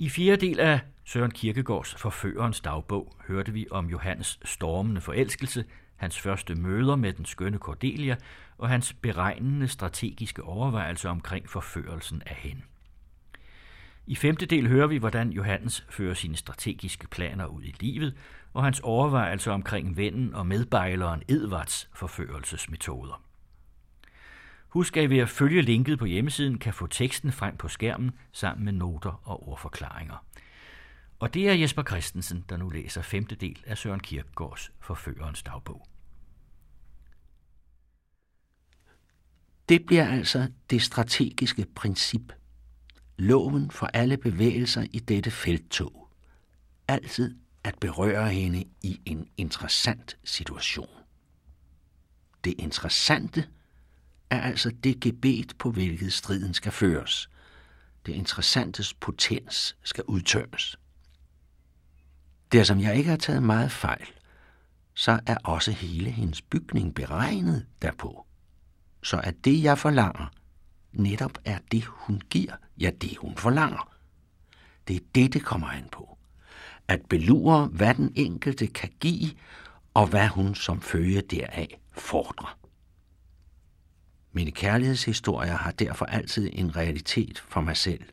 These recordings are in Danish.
I fjerde del af Søren Kierkegaards Forførerens dagbog hørte vi om Johannes stormende forelskelse, hans første møder med den skønne Cordelia og hans beregnende strategiske overvejelser omkring forførelsen af hende. I femte del hører vi, hvordan Johannes fører sine strategiske planer ud i livet, og hans overvejelser omkring vennen og medbejleren Edvards forførelsesmetoder. Husk, at I ved at følge linket på hjemmesiden kan få teksten frem på skærmen sammen med noter og ordforklaringer. Og det er Jesper Christensen, der nu læser femte del af Søren Kierkegaards Forførerens dagbog. Det bliver altså det strategiske princip. Loven for alle bevægelser i dette felttog. Altid at berøre hende i en interessant situation. Det interessante er altså det gebet, på hvilket striden skal føres. Det interessantes potens skal udtømmes. Der som jeg ikke har taget meget fejl, så er også hele hendes bygning beregnet derpå. Så at det, jeg forlanger, netop er det, hun giver, ja, det hun forlanger. Det er det, det kommer an på. At belure, hvad den enkelte kan give, og hvad hun som følge deraf fordrer. Mine kærlighedshistorier har derfor altid en realitet for mig selv.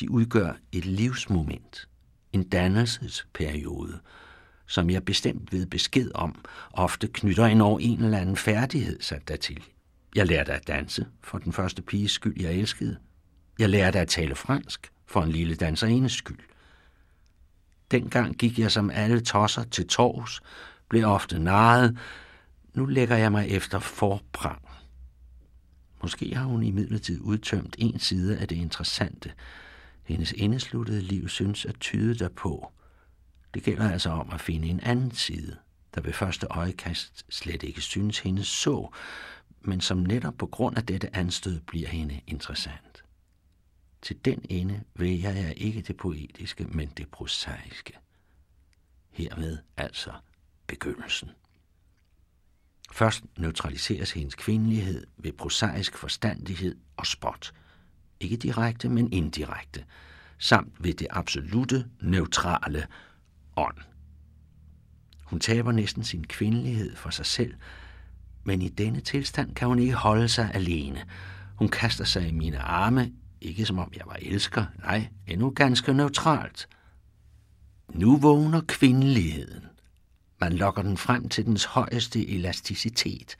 De udgør et livsmoment, en dannelsesperiode, som jeg bestemt ved besked om, ofte knytter en over en eller anden færdighed sat dertil. Jeg lærte at danse for den første piges skyld, jeg elskede. Jeg lærte at tale fransk for en lille danserindes skyld. Dengang gik jeg som alle tosser til tors, blev ofte narret. Nu lægger jeg mig efter forprang. Måske har hun i udtømt en side af det interessante. Hendes indesluttede liv synes at tyde derpå. Det gælder altså om at finde en anden side, der ved første øjekast slet ikke synes hende så, men som netop på grund af dette anstød bliver hende interessant. Til den ende vælger jeg ikke det poetiske, men det prosaiske. Hermed altså begyndelsen. Først neutraliseres hendes kvindelighed ved prosaisk forstandighed og spot. Ikke direkte, men indirekte. Samt ved det absolute, neutrale ånd. Hun taber næsten sin kvindelighed for sig selv, men i denne tilstand kan hun ikke holde sig alene. Hun kaster sig i mine arme, ikke som om jeg var elsker, nej, endnu ganske neutralt. Nu vågner kvindeligheden. Man lokker den frem til dens højeste elasticitet.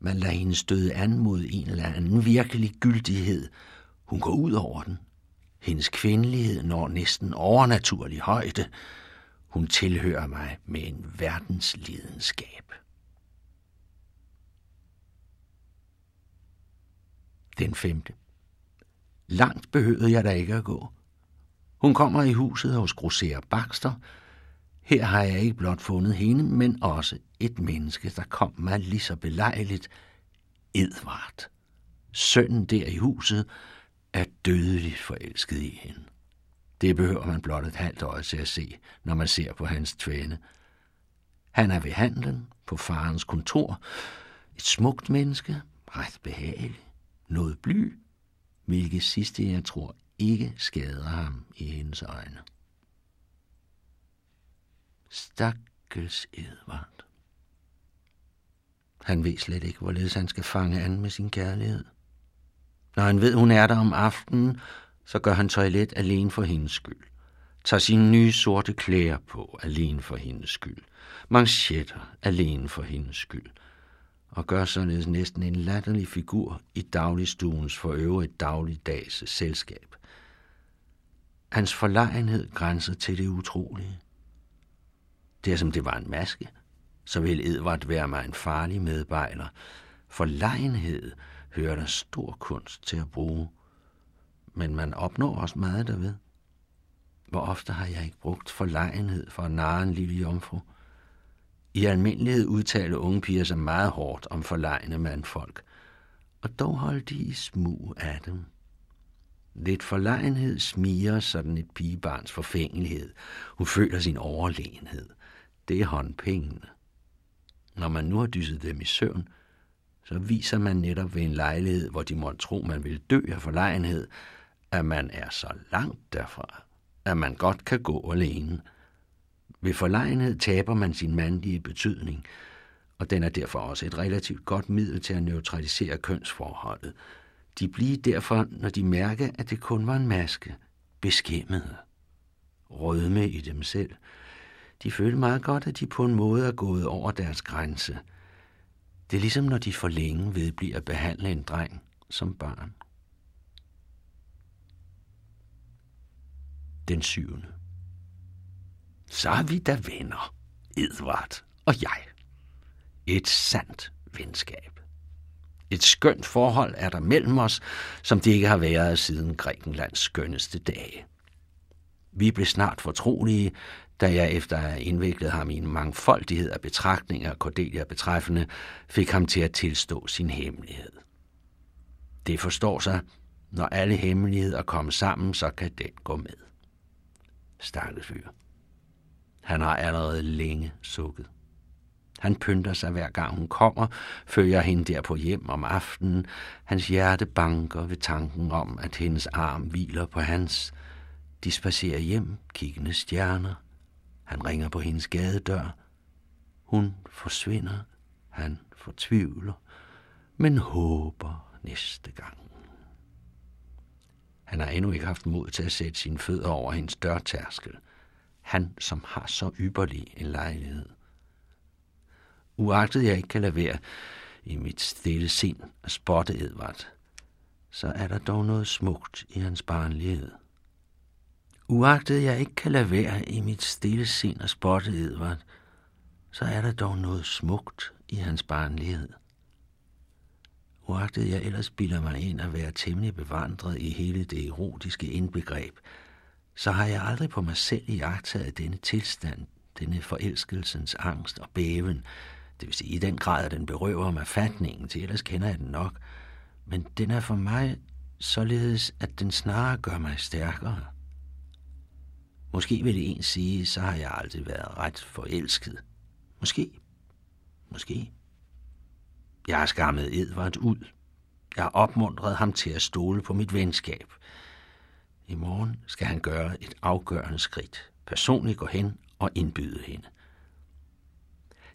Man lader hende støde an mod en eller anden virkelig gyldighed. Hun går ud over den. Hendes kvindelighed når næsten overnaturlig højde. Hun tilhører mig med en verdenslidenskab. Den femte. Langt behøvede jeg da ikke at gå. Hun kommer i huset hos grosserer Baxter, her har jeg ikke blot fundet hende, men også et menneske, der kom mig lige så belejligt. Edvard. Sønnen der i huset er dødeligt forelsket i hende. Det behøver man blot et halvt øje til at se, når man ser på hans tvæne. Han er ved handlen på farens kontor. Et smukt menneske, ret behagelig, noget bly, hvilket sidste jeg tror ikke skader ham i hendes øjne. Stakkels Edvard. Han ved slet ikke, hvorledes han skal fange an med sin kærlighed. Når han ved, hun er der om aftenen, så gør han toilet alene for hendes skyld. Tager sine nye sorte klæder på alene for hendes skyld. Manchetter alene for hendes skyld. Og gør således næsten en latterlig figur i dagligstuens for øvrigt dagligdags selskab. Hans forlegenhed grænser til det utrolige. Det som det var en maske, så vil Edvard være mig en farlig medbejler. For legenhed hører der stor kunst til at bruge. Men man opnår også meget derved. Hvor ofte har jeg ikke brugt forlegenhed for at narre en lille jomfru? I almindelighed udtaler unge piger sig meget hårdt om forlegne mandfolk, og dog holdt de i smug af dem. Lidt forlegenhed smiger sådan et pigebarns forfængelighed. Hun føler sin overlegenhed det er håndpengene. Når man nu har dysset dem i søvn, så viser man netop ved en lejlighed, hvor de må tro, man vil dø af forlegenhed, at man er så langt derfra, at man godt kan gå alene. Ved forlegenhed taber man sin mandlige betydning, og den er derfor også et relativt godt middel til at neutralisere kønsforholdet. De bliver derfor, når de mærker, at det kun var en maske, beskæmmede. Rødme i dem selv. De føler meget godt, at de på en måde er gået over deres grænse. Det er ligesom, når de for længe vedbliver at behandle en dreng som barn. Den syvende. Så er vi da venner, Edvard og jeg. Et sandt venskab. Et skønt forhold er der mellem os, som det ikke har været siden Grækenlands skønneste dage. Vi blev snart fortrolige, da jeg efter at have indviklet ham i en mangfoldighed af betragtninger Cordelia betræffende, fik ham til at tilstå sin hemmelighed. Det forstår sig, når alle hemmeligheder kommer sammen, så kan den gå med. Stakkels fyr. Han har allerede længe sukket. Han pynter sig hver gang hun kommer, følger hende der på hjem om aftenen. Hans hjerte banker ved tanken om, at hendes arm hviler på hans. De spacerer hjem, kiggende stjerner. Han ringer på hendes gadedør. Hun forsvinder. Han fortvivler, men håber næste gang. Han har endnu ikke haft mod til at sætte sine fødder over hendes dørtærskel. Han, som har så ypperlig en lejlighed. Uagtet jeg ikke kan lade være i mit stille sind at spotte Edvard, så er der dog noget smukt i hans barnlighed. Uagtet jeg ikke kan lade være i mit stille sind at spotte Edvard, så er der dog noget smukt i hans barnlighed. Uagtet jeg ellers bilder mig ind at være temmelig bevandret i hele det erotiske indbegreb, så har jeg aldrig på mig selv iagtaget denne tilstand, denne forelskelsens angst og bæven, det vil sige i den grad, at den berøver mig fatningen, til ellers kender jeg den nok, men den er for mig således, at den snarere gør mig stærkere. Måske vil det en sige, så har jeg aldrig været ret forelsket. Måske. Måske. Jeg har skammet Edvard ud. Jeg har opmuntret ham til at stole på mit venskab. I morgen skal han gøre et afgørende skridt. Personligt gå hen og indbyde hende.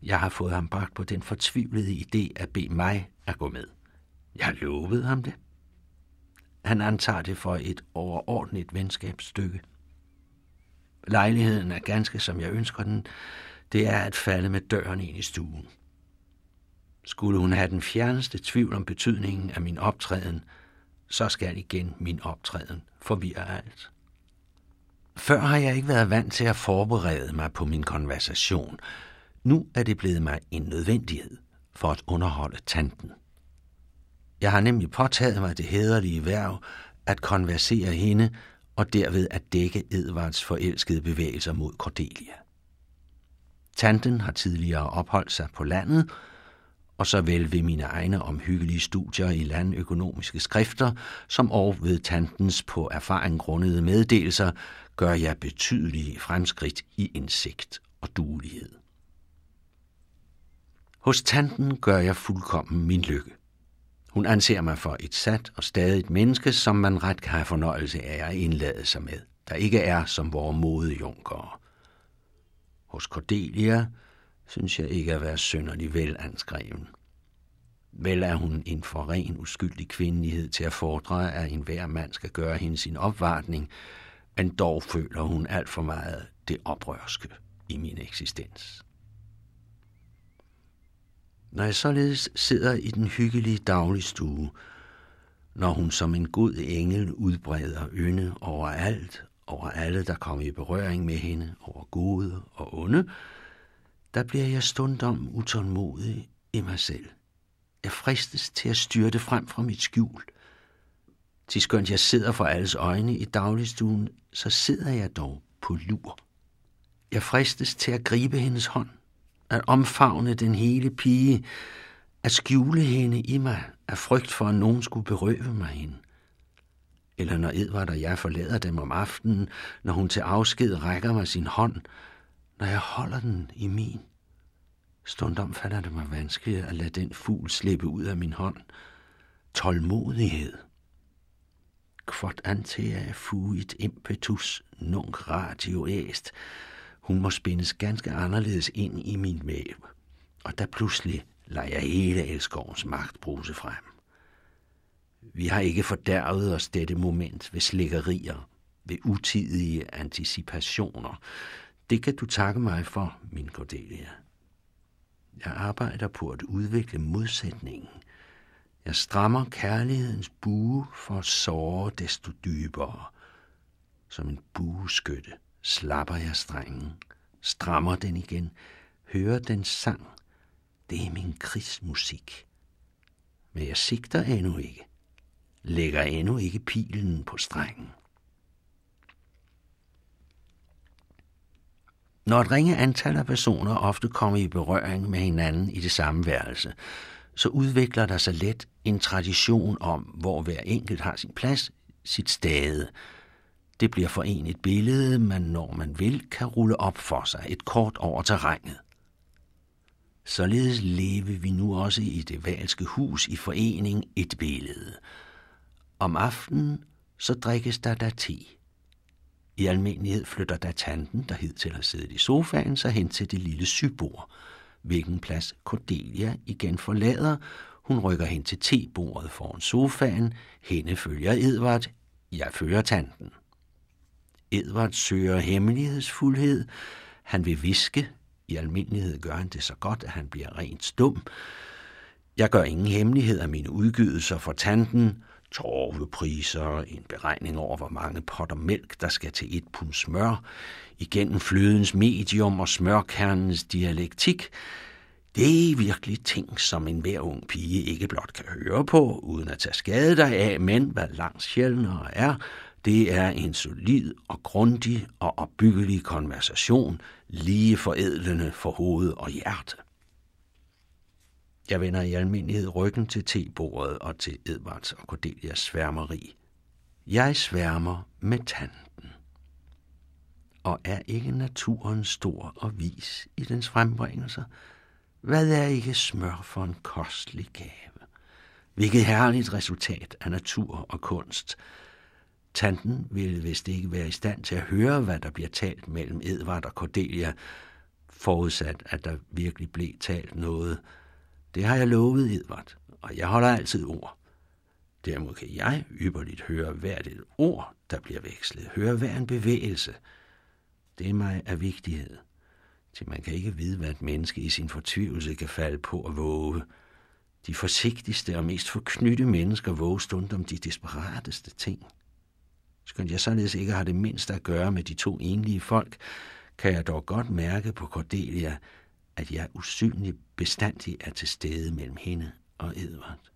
Jeg har fået ham bragt på den fortvivlede idé at bede mig at gå med. Jeg har lovet ham det. Han antager det for et overordentligt venskabsstykke. Lejligheden er ganske som jeg ønsker den. Det er at falde med døren ind i stuen. Skulle hun have den fjerneste tvivl om betydningen af min optræden, så skal igen min optræden forvirre alt. Før har jeg ikke været vant til at forberede mig på min konversation. Nu er det blevet mig en nødvendighed for at underholde tanten. Jeg har nemlig påtaget mig det hederlige værv at konversere hende og derved at dække Edvards forelskede bevægelser mod Cordelia. Tanten har tidligere opholdt sig på landet, og såvel ved mine egne omhyggelige studier i landøkonomiske skrifter, som og ved tantens på erfaring grundede meddelelser, gør jeg betydelige fremskridt i indsigt og duelighed. Hos tanten gør jeg fuldkommen min lykke. Hun anser mig for et sat og stadigt menneske, som man ret kan have fornøjelse af at indlade sig med, der ikke er som vores modejunkere. Hos Cordelia synes jeg ikke at være sønderlig velanskreven. Vel er hun en for ren uskyldig kvindelighed til at fordre, at enhver mand skal gøre hende sin opvartning, men dog føler hun alt for meget det oprørske i min eksistens. Når jeg således sidder i den hyggelige dagligstue, når hun som en god engel udbreder ynde over alt, over alle, der kommer i berøring med hende, over gode og onde, der bliver jeg stundom utålmodig i mig selv. Jeg fristes til at styrte frem fra mit skjul. Til skønt jeg sidder for alles øjne i dagligstuen, så sidder jeg dog på lur. Jeg fristes til at gribe hendes hånd, at omfavne den hele pige, at skjule hende i mig af frygt for, at nogen skulle berøve mig hende. Eller når Edvard og jeg forlader dem om aftenen, når hun til afsked rækker mig sin hånd, når jeg holder den i min. Stundom falder det mig vanskeligt at lade den fugl slippe ud af min hånd. Tålmodighed. quod antea fuit impetus nunc ratio est. Hun må spændes ganske anderledes ind i min væv. Og der pludselig lader jeg hele elskovens magt bruse frem. Vi har ikke fordærvet os dette moment ved slikkerier, ved utidige anticipationer. Det kan du takke mig for, min Cordelia. Jeg arbejder på at udvikle modsætningen. Jeg strammer kærlighedens bue for at såre desto dybere. Som en bueskytte slapper jeg strengen, strammer den igen, hører den sang. Det er min krigsmusik. Men jeg sigter endnu ikke, lægger endnu ikke pilen på strengen. Når et ringe antal af personer ofte kommer i berøring med hinanden i det samme værelse, så udvikler der sig let en tradition om, hvor hver enkelt har sin plads, sit stade. Det bliver for en et billede, man når man vil, kan rulle op for sig et kort over terrænet. Således lever vi nu også i det valske hus i forening et billede. Om aftenen så drikkes der da te. I almindelighed flytter da tanten, der hidtil har siddet i sofaen, sig hen til det lille sybord, hvilken plads Cordelia igen forlader. Hun rykker hen til tebordet foran sofaen. Hende følger Edvard. Jeg fører tanten. Edvard søger hemmelighedsfuldhed. Han vil viske. I almindelighed gør han det så godt, at han bliver rent stum. Jeg gør ingen hemmelighed af mine udgydelser for tanten torvepriser, en beregning over, hvor mange potter mælk, der skal til et pund smør, igennem flødens medium og smørkernens dialektik, det er virkelig ting, som en hver ung pige ikke blot kan høre på, uden at tage skade deraf, men hvad langt sjældnere er, det er en solid og grundig og opbyggelig konversation, lige forædlende for hoved og hjerte. Jeg vender i almindelighed ryggen til tebordet og til Edvards og Cordelias sværmeri. Jeg sværmer med tanten. Og er ikke naturen stor og vis i dens frembringelser? Hvad er ikke smør for en kostelig gave? Hvilket herligt resultat af natur og kunst. Tanten ville vist ikke være i stand til at høre, hvad der bliver talt mellem Edvard og Cordelia, forudsat at der virkelig blev talt noget, det har jeg lovet, Edvard, og jeg holder altid ord. Derimod kan jeg ypperligt høre hvert et ord, der bliver vekslet, høre hver en bevægelse. Det er mig af vigtighed, til man kan ikke vide, hvad et menneske i sin fortvivlelse kan falde på at våge. De forsigtigste og mest forknytte mennesker våge stund om de desperateste ting. Skønt jeg således ikke har det mindste at gøre med de to enlige folk, kan jeg dog godt mærke på Cordelia, at jeg usynligt bestandig er til stede mellem hende og Edvard.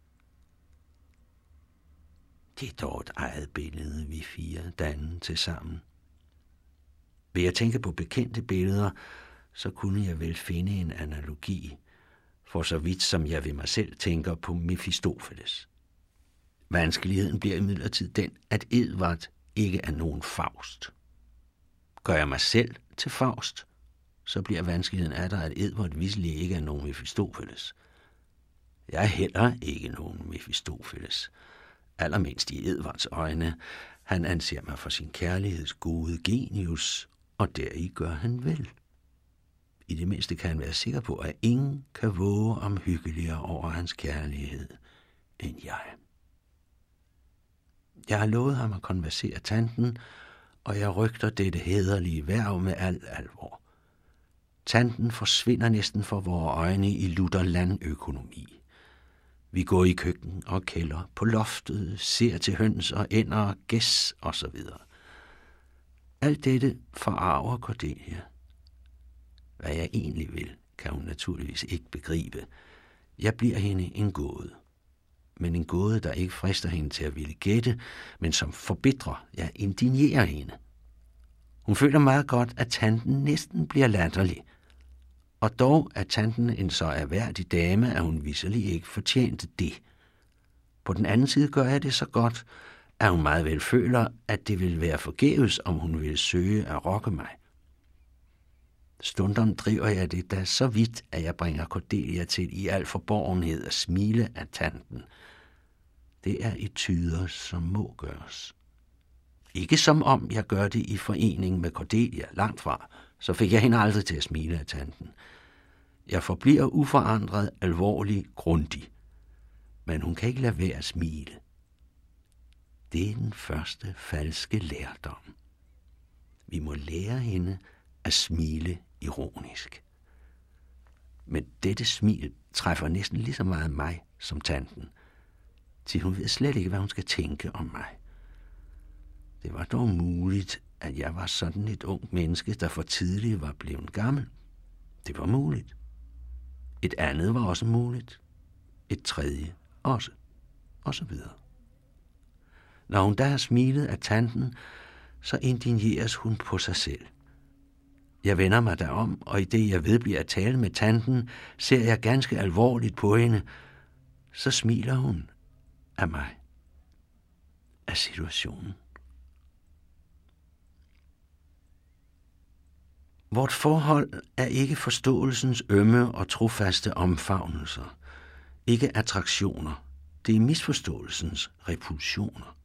Det er dog et eget billede, vi fire danne til sammen. Ved at tænke på bekendte billeder, så kunne jeg vel finde en analogi, for så vidt som jeg ved mig selv tænker på Mephistopheles. Vanskeligheden bliver imidlertid den, at Edvard ikke er nogen Faust. Gør jeg mig selv til Faust, så bliver vanskeligheden af der, at Edvard viselig ikke er nogen Mephistopheles. Jeg er heller ikke nogen Mephistopheles. Allermindst i Edvards øjne. Han anser mig for sin kærligheds gode genius, og deri gør han vel. I det mindste kan han være sikker på, at ingen kan våge om hyggeligere over hans kærlighed end jeg. Jeg har lovet ham at konversere tanten, og jeg rygter dette hederlige værv med al alvor. Tanten forsvinder næsten for vores øjne i lutter landøkonomi. Vi går i køkken og kælder, på loftet, ser til høns og ender og gæs osv. Alt dette forarver Cordelia. Hvad jeg egentlig vil, kan hun naturligvis ikke begribe. Jeg bliver hende en gåde. Men en gåde, der ikke frister hende til at ville gætte, men som forbitrer, ja, indignerer hende. Hun føler meget godt, at tanten næsten bliver latterlig – og dog er tanten en så erhverdig dame, at hun visselig ikke fortjente det. På den anden side gør jeg det så godt, at hun meget vel føler, at det vil være forgæves, om hun vil søge at rokke mig. Stundom driver jeg det da så vidt, at jeg bringer Cordelia til i al forborgenhed at smile af tanten. Det er i tyder, som må gøres. Ikke som om jeg gør det i forening med Cordelia, langt fra. Så fik jeg hende aldrig til at smile af tanten. Jeg forbliver uforandret, alvorlig, grundig. Men hun kan ikke lade være at smile. Det er den første falske lærdom. Vi må lære hende at smile ironisk. Men dette smil træffer næsten lige så meget mig som tanten. Til hun ved slet ikke, hvad hun skal tænke om mig. Det var dog muligt, at jeg var sådan et ung menneske, der for tidligt var blevet gammel. Det var muligt. Et andet var også muligt. Et tredje også. Og så videre. Når hun da har smilet af tanten, så indigneres hun på sig selv. Jeg vender mig derom, og i det jeg vedbliver at tale med tanten, ser jeg ganske alvorligt på hende. Så smiler hun af mig. Af situationen. Vort forhold er ikke forståelsens ømme og trofaste omfavnelser, ikke attraktioner. Det er misforståelsens repulsioner.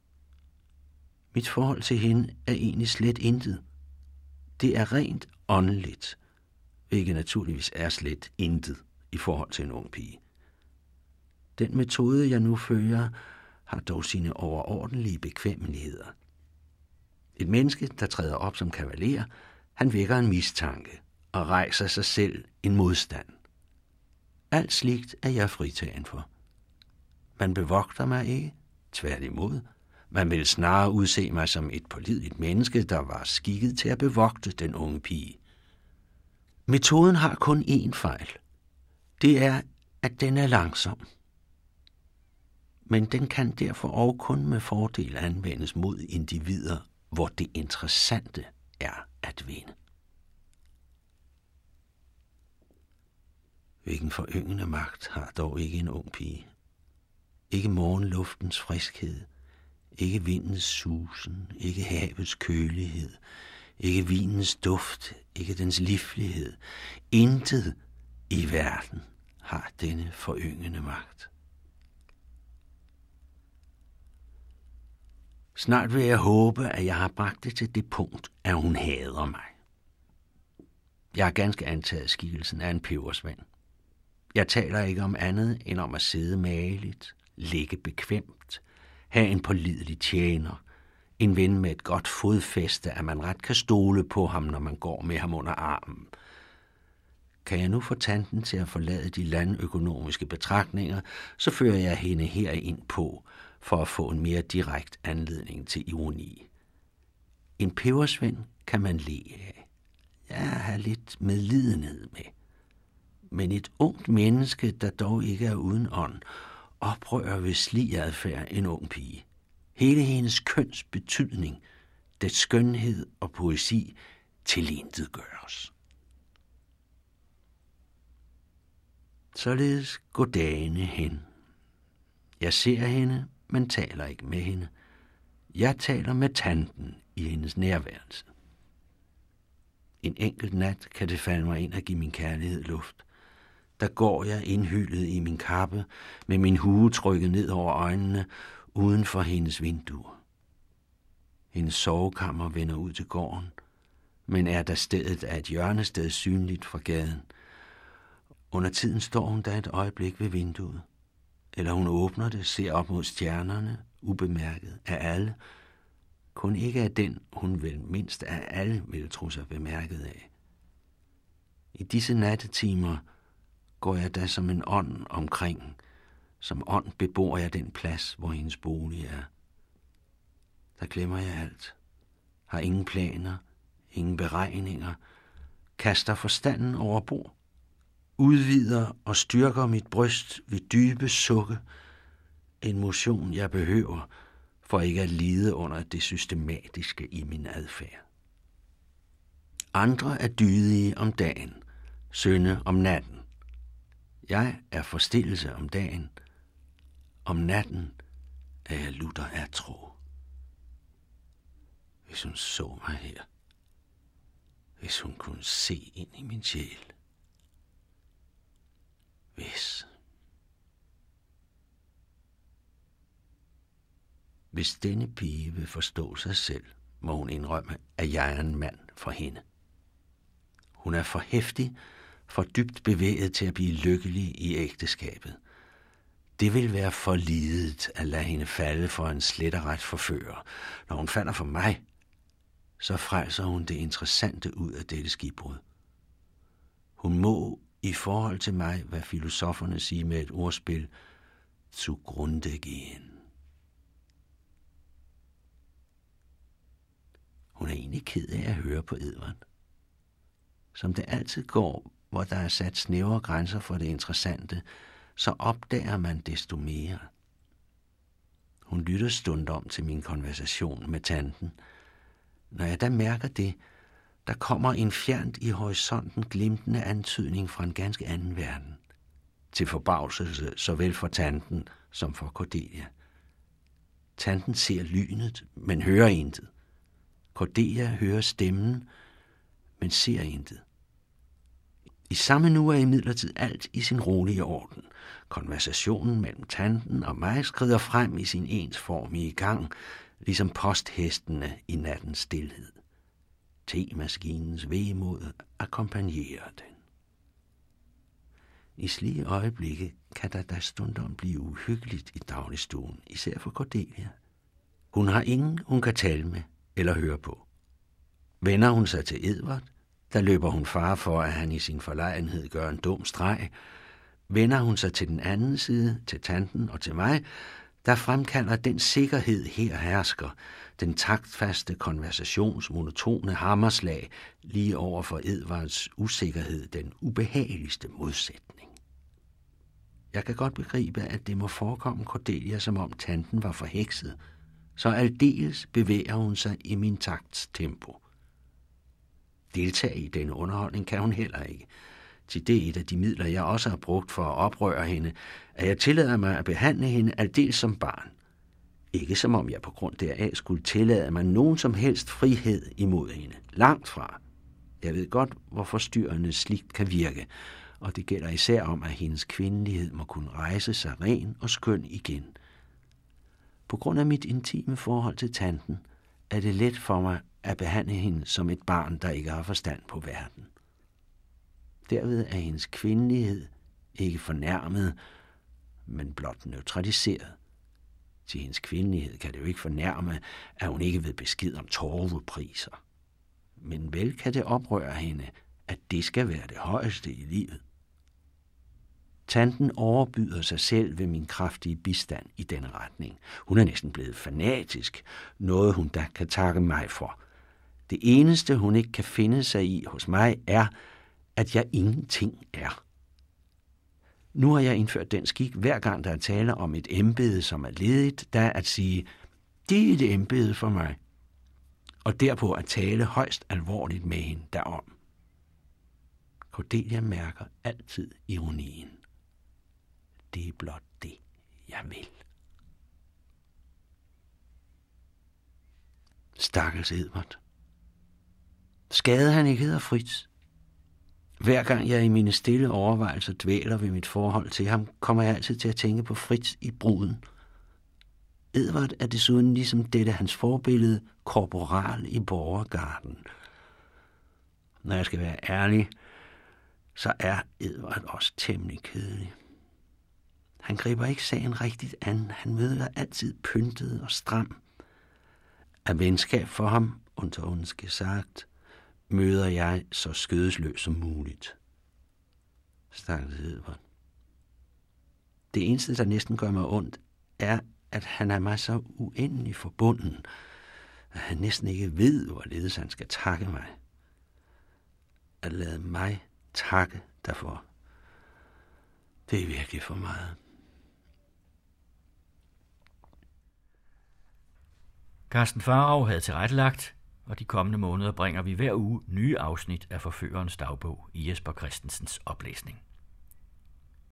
Mit forhold til hende er egentlig slet intet. Det er rent åndeligt, hvilket naturligvis er slet intet i forhold til en ung pige. Den metode, jeg nu fører, har dog sine overordentlige bekvemmeligheder. Et menneske, der træder op som kavaler, han vækker en mistanke og rejser sig selv en modstand. Alt sligt er jeg fritagen for. Man bevogter mig ikke, tværtimod. Man ville snarere udse mig som et pålideligt menneske, der var skikket til at bevogte den unge pige. Metoden har kun én fejl. Det er, at den er langsom. Men den kan derfor også kun med fordel anvendes mod individer, hvor det interessante er at vinde. Hvilken foryngende magt har dog ikke en ung pige? Ikke morgenluftens friskhed, ikke vindens susen, ikke havets kølighed, ikke vinens duft, ikke dens livlighed. Intet i verden har denne foryngende magt. Snart vil jeg håbe, at jeg har bragt det til det punkt, at hun hader mig. Jeg har ganske antaget skikkelsen af en pebersvand. Jeg taler ikke om andet end om at sidde maligt, ligge bekvemt, have en pålidelig tjener, en ven med et godt fodfæste, at man ret kan stole på ham, når man går med ham under armen. Kan jeg nu få tanten til at forlade de landøkonomiske betragtninger, så fører jeg hende her ind på, for at få en mere direkte anledning til ironi. En pebersvend kan man le af. Jeg har lidt medlidenhed med men et ungt menneske, der dog ikke er uden ånd, oprør ved sliadfærd en ung pige. Hele hendes køns betydning, dets skønhed og poesi tilintet gøres. Således går dagene hen. Jeg ser hende, men taler ikke med hende. Jeg taler med tanten i hendes nærværelse. En enkelt nat kan det falde mig ind at give min kærlighed luft – der går jeg indhyllet i min kappe, med min hue trykket ned over øjnene, uden for hendes vinduer. Hendes sovekammer vender ud til gården, men er der stedet af et hjørnested synligt fra gaden. Under tiden står hun der et øjeblik ved vinduet, eller hun åbner det, ser op mod stjernerne, ubemærket af alle, kun ikke af den, hun vel mindst af alle vil tro sig bemærket af. I disse nattetimer går jeg da som en ånd omkring. Som ånd bebor jeg den plads, hvor hendes bolig er. Der glemmer jeg alt. Har ingen planer, ingen beregninger. Kaster forstanden over bord. Udvider og styrker mit bryst ved dybe sukke. En motion, jeg behøver, for ikke at lide under det systematiske i min adfærd. Andre er dydige om dagen, sønde om natten. Jeg er forstillelse om dagen. Om natten er jeg lutter af tro. Hvis hun så mig her. Hvis hun kunne se ind i min sjæl. Hvis. Hvis denne pige vil forstå sig selv må hun indrømme, at jeg er en mand for hende. Hun er for hæftig, for dybt bevæget til at blive lykkelig i ægteskabet. Det vil være for lidet at lade hende falde for en sletterret forfører. Når hun falder for mig, så frelser hun det interessante ud af dette skibbrud. Hun må i forhold til mig, hvad filosoferne siger med et ordspil, zugrunde gehen. Hun er egentlig ked af at høre på Edvard. Som det altid går, hvor der er sat snævre grænser for det interessante, så opdager man desto mere. Hun lytter stund om til min konversation med tanten. Når jeg da mærker det, der kommer en fjernt i horisonten glimtende antydning fra en ganske anden verden. Til forbavselse såvel for tanten som for Cordelia. Tanten ser lynet, men hører intet. Cordelia hører stemmen, men ser intet. I samme nu er imidlertid alt i sin rolige orden. Konversationen mellem tanten og mig skrider frem i sin ensformige gang, ligesom posthestene i nattens stillhed. Temaskinens vemod akkompagnerer den. I slige øjeblikke kan der da stundom blive uhyggeligt i dagligstuen, især for Cordelia. Hun har ingen, hun kan tale med eller høre på. Vender hun sig til Edvard, der løber hun far for, at han i sin forlegenhed gør en dum streg. Vender hun sig til den anden side, til tanten og til mig, der fremkalder den sikkerhed her hersker, den taktfaste konversations monotone hammerslag lige over for Edvards usikkerhed, den ubehageligste modsætning. Jeg kan godt begribe, at det må forekomme Cordelia, som om tanten var forhekset, så aldeles bevæger hun sig i min takts tempo. Deltage i denne underholdning kan hun heller ikke. Til det er et af de midler, jeg også har brugt for at oprøre hende, at jeg tillader mig at behandle hende aldeles som barn. Ikke som om jeg på grund deraf skulle tillade mig nogen som helst frihed imod hende. Langt fra. Jeg ved godt, hvor forstyrrende slikt kan virke, og det gælder især om, at hendes kvindelighed må kunne rejse sig ren og skøn igen. På grund af mit intime forhold til tanten, er det let for mig at behandle hende som et barn, der ikke har forstand på verden. Derved er hendes kvindelighed ikke fornærmet, men blot neutraliseret. Til hendes kvindelighed kan det jo ikke fornærme, at hun ikke ved besked om torvepriser. Men vel kan det oprøre hende, at det skal være det højeste i livet. Tanten overbyder sig selv ved min kraftige bistand i denne retning. Hun er næsten blevet fanatisk, noget hun da kan takke mig for. Det eneste, hun ikke kan finde sig i hos mig, er, at jeg ingenting er. Nu har jeg indført den skik, hver gang der er tale om et embede, som er ledigt, der at sige, det er et embede for mig, og derpå at tale højst alvorligt med hende derom. Cordelia mærker altid ironien. Det er blot det, jeg vil. Stakkels Edvard. Skade han ikke hedder Fritz. Hver gang jeg i mine stille overvejelser dvæler ved mit forhold til ham, kommer jeg altid til at tænke på Fritz i bruden. Edvard er desuden ligesom dette hans forbillede, korporal i borgergarden. Når jeg skal være ærlig, så er Edvard også temmelig kedelig. Han griber ikke sagen rigtigt an. Han møder altid pyntet og stram. Af venskab for ham, under sagt, møder jeg så skødesløs som muligt. Stakkels Edvard. Det eneste, der næsten gør mig ondt, er, at han er mig så uendelig forbunden, at han næsten ikke ved, hvorledes han skal takke mig. At lade mig takke derfor, det er virkelig for meget. Carsten Farag havde tilrettelagt, og de kommende måneder bringer vi hver uge nye afsnit af Forførerens dagbog i Jesper Christensens oplæsning.